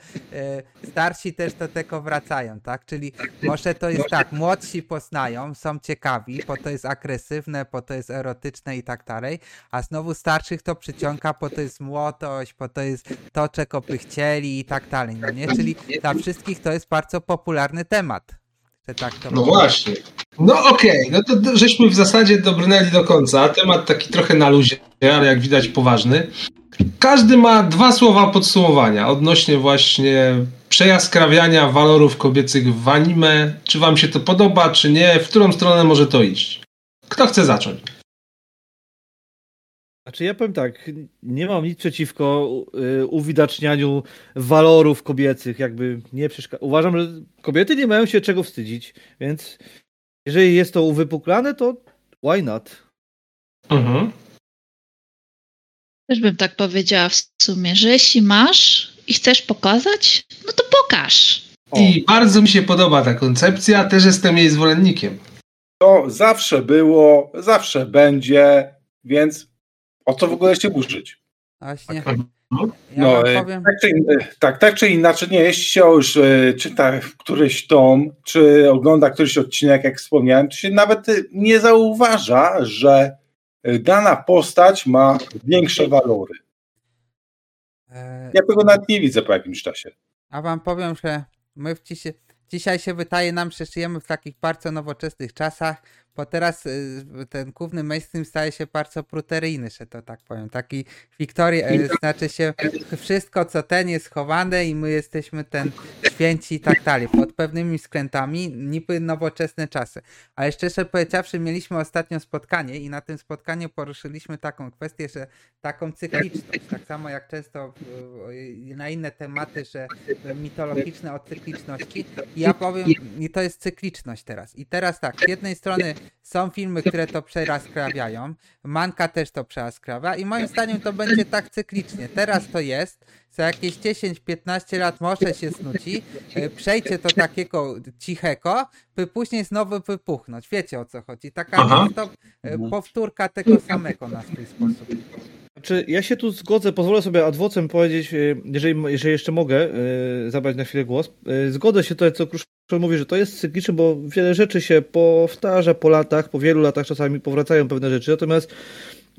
starsi też do tego wracają, tak? Czyli może to jest tak, młodsi poznają, są ciekawi, bo to jest agresywne, bo to jest erotyczne i tak dalej, a znowu starszych to przyciąga, bo to jest młodość, bo to jest to, czego by chcieli i tak dalej, no nie? Czyli dla wszystkich to jest bardzo popularny temat. Że tak to No właśnie. No okej, no to, to żeśmy w zasadzie dobrnęli do końca. Temat taki trochę na luzie, ale jak widać poważny. Każdy ma dwa słowa podsumowania odnośnie właśnie przejaskrawiania walorów kobiecych w anime. Czy wam się to podoba, czy nie? W którą stronę może to iść? Kto chce zacząć? Znaczy ja powiem tak, nie mam nic przeciwko y, uwidacznianiu walorów kobiecych, jakby nie przeszkadza. Uważam, że kobiety nie mają się czego wstydzić, więc jeżeli jest to uwypuklane, to why not? Mhm. Też bym tak powiedziała w sumie, że jeśli masz i chcesz pokazać, no to pokaż. O. I bardzo mi się podoba ta koncepcja, też jestem jej zwolennikiem. To zawsze było, zawsze będzie, więc o co w ogóle się burzyć? Właśnie. Mhm. Ja No, e, powiem, Tak czy, in- tak, tak czy inaczej, nie, jeśli się już e, czyta któryś tom, czy ogląda któryś odcinek, jak wspomniałem, to się nawet e, nie zauważa, że e, dana postać ma większe walory. e, Ja tego nawet nie widzę po jakimś czasie. a wam powiem, że my w dzisiaj, dzisiaj się wydaje nam, że żyjemy w takich bardzo nowoczesnych czasach, bo teraz y, ten główny mainstream staje się bardzo pruteryjny, że to tak powiem. Taki Wiktoria, y, znaczy się wszystko co ten jest chowane i my jesteśmy ten święci i tak dalej, pod pewnymi względami, niby nowoczesne czasy. Ale szczerze powiedziawszy, mieliśmy ostatnio spotkanie i na tym spotkaniu poruszyliśmy taką kwestię, że taką cykliczność, tak samo jak często y, na inne tematy, że mitologiczne o cykliczności. I ja powiem, i to jest cykliczność teraz. I teraz tak, z jednej strony są filmy, które to przeraskrawiają, manka też to przeraskrawia i moim zdaniem to będzie tak cyklicznie. Teraz to jest, za jakieś 10-15 lat może się snuci, e, przejdzie to takiego cichego, by później znowu wypuchnąć. Wiecie o co chodzi. Taka non-stop, e, powtórka tego samego na swój sposób. Znaczy, ja się tu zgodzę, pozwolę sobie adwocem powiedzieć, y, jeżeli, jeżeli jeszcze mogę y, zabrać na chwilę głos. Y, Zgodzę się to, co Kruszczol mówi, że to jest cykliczne, bo wiele rzeczy się powtarza po latach, po wielu latach czasami powracają pewne rzeczy, natomiast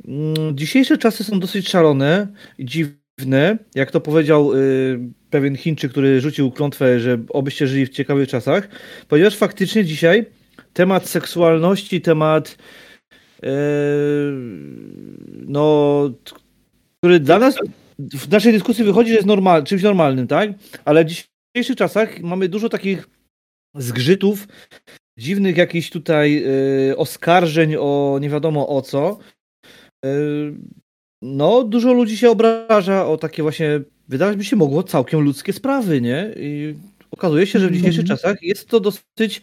mm, dzisiejsze czasy są dosyć szalone i dziwne, jak to powiedział pewien Chińczyk, który rzucił klątwę, że obyście żyli w ciekawych czasach, ponieważ faktycznie dzisiaj temat seksualności, temat no, t- który dla nas w naszej dyskusji wychodzi, że jest normal, czymś normalnym, tak? Ale w dzisiejszych czasach mamy dużo takich zgrzytów, dziwnych jakichś tutaj e, oskarżeń o nie wiadomo o co. E, no, dużo ludzi się obraża o takie właśnie, wydawać by się mogło, całkiem ludzkie sprawy, nie? I okazuje się, że w dzisiejszych czasach jest to dosyć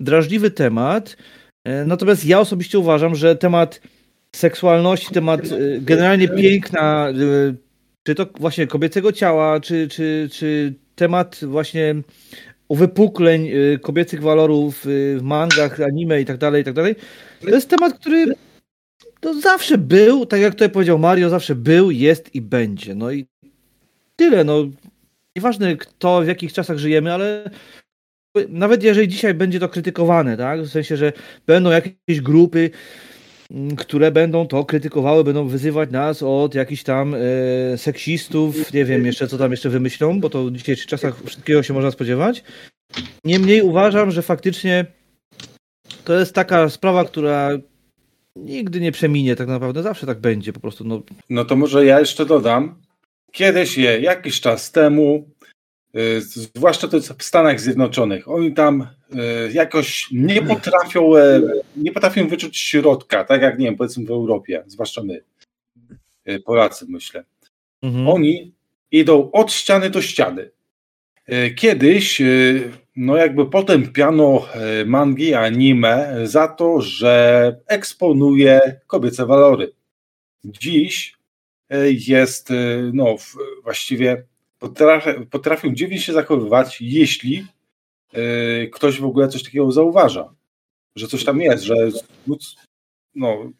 drażliwy temat. E, Natomiast ja osobiście uważam, że temat seksualności, temat e, generalnie piękna, e, czy to właśnie kobiecego ciała, czy, czy, czy temat właśnie uwypukleń kobiecych walorów w mangach, anime i tak dalej, i tak dalej, to jest temat, który to zawsze był, tak jak tutaj powiedział Mario, zawsze był, jest i będzie. No i tyle, no. Nieważne kto, w jakich czasach żyjemy, ale nawet jeżeli dzisiaj będzie to krytykowane, tak? W sensie, że będą jakieś grupy, m, które będą to krytykowały, będą wyzywać nas od jakichś tam e, seksistów, nie wiem jeszcze co tam jeszcze wymyślą, bo to w dzisiejszych czasach wszystkiego się można spodziewać. Niemniej uważam, że faktycznie to jest taka sprawa, która nigdy nie przeminie tak naprawdę, zawsze tak będzie po prostu. No, No to może ja jeszcze dodam. Kiedyś je, jakiś czas temu, zwłaszcza to jest w Stanach Zjednoczonych, oni tam y, jakoś nie potrafią, e, nie potrafią wyczuć środka, tak jak nie wiem, powiedzmy w Europie, zwłaszcza my, y, Polacy myślę. mhm. Oni idą od ściany do ściany. Kiedyś, no jakby potępiano e, mangi, anime za to, że eksponuje kobiece walory. Dziś jest, no właściwie potrafią, potrafią dziwnie się zachowywać, jeśli e, ktoś w ogóle coś takiego zauważa, że coś tam jest, że no,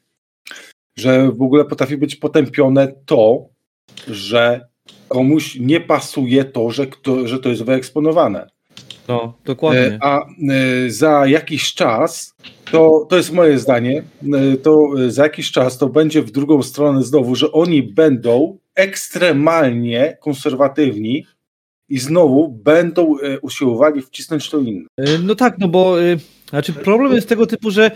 że w ogóle potrafi być potępione to, że komuś nie pasuje to, że, kto, że to jest wyeksponowane. no dokładnie. E, A e, za jakiś czas, to, to jest moje zdanie, to za jakiś czas to będzie w drugą stronę znowu, że oni będą ekstremalnie konserwatywni i znowu będą e, usiłowali wcisnąć to inne. E, No tak, no bo e, znaczy problem jest tego typu, że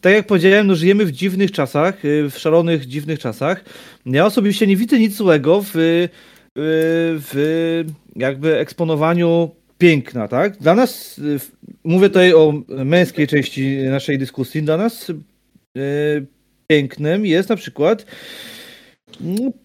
tak jak powiedziałem, no żyjemy w dziwnych czasach, w szalonych, dziwnych czasach. Ja osobiście nie widzę nic złego w, w jakby eksponowaniu piękna, tak? Dla nas, mówię tutaj o męskiej części naszej dyskusji, dla nas pięknem jest na przykład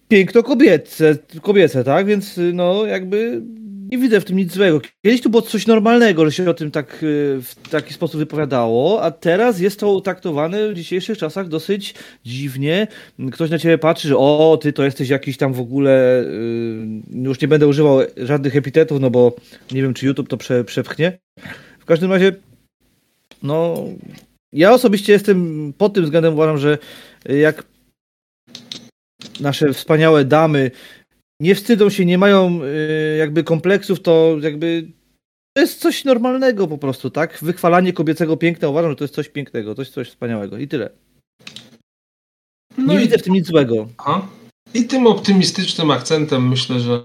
piękno kobiece, kobiece, tak? Więc y, no jakby nie widzę w tym nic złego. Kiedyś to było coś normalnego, że się o tym tak y, w taki sposób wypowiadało, a teraz jest to traktowane w dzisiejszych czasach dosyć dziwnie. Ktoś na ciebie patrzy, że o, ty to jesteś jakiś tam w ogóle, y, już nie będę używał żadnych epitetów, no bo nie wiem, czy YouTube to prze, przepchnie. W każdym razie, no, ja osobiście jestem pod tym względem uważam, że jak nasze wspaniałe damy nie wstydzą się, nie mają y, jakby kompleksów, to jakby to jest coś normalnego po prostu, tak? Wychwalanie kobiecego piękna uważam, że to jest coś pięknego, to jest coś wspaniałego i tyle. No nie i, widzę w tym nic złego. aha. I tym optymistycznym akcentem myślę, że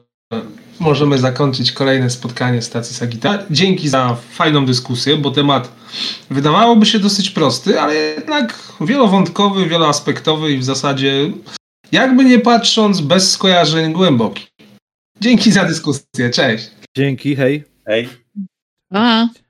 możemy zakończyć kolejne spotkanie stacji Sagita. Dzięki za fajną dyskusję, bo temat wydawałoby się dosyć prosty, ale jednak wielowątkowy, wieloaspektowy i w zasadzie jakby nie patrząc bez skojarzeń głęboki. Dzięki za dyskusję, cześć. Dzięki, hej. Hej. A.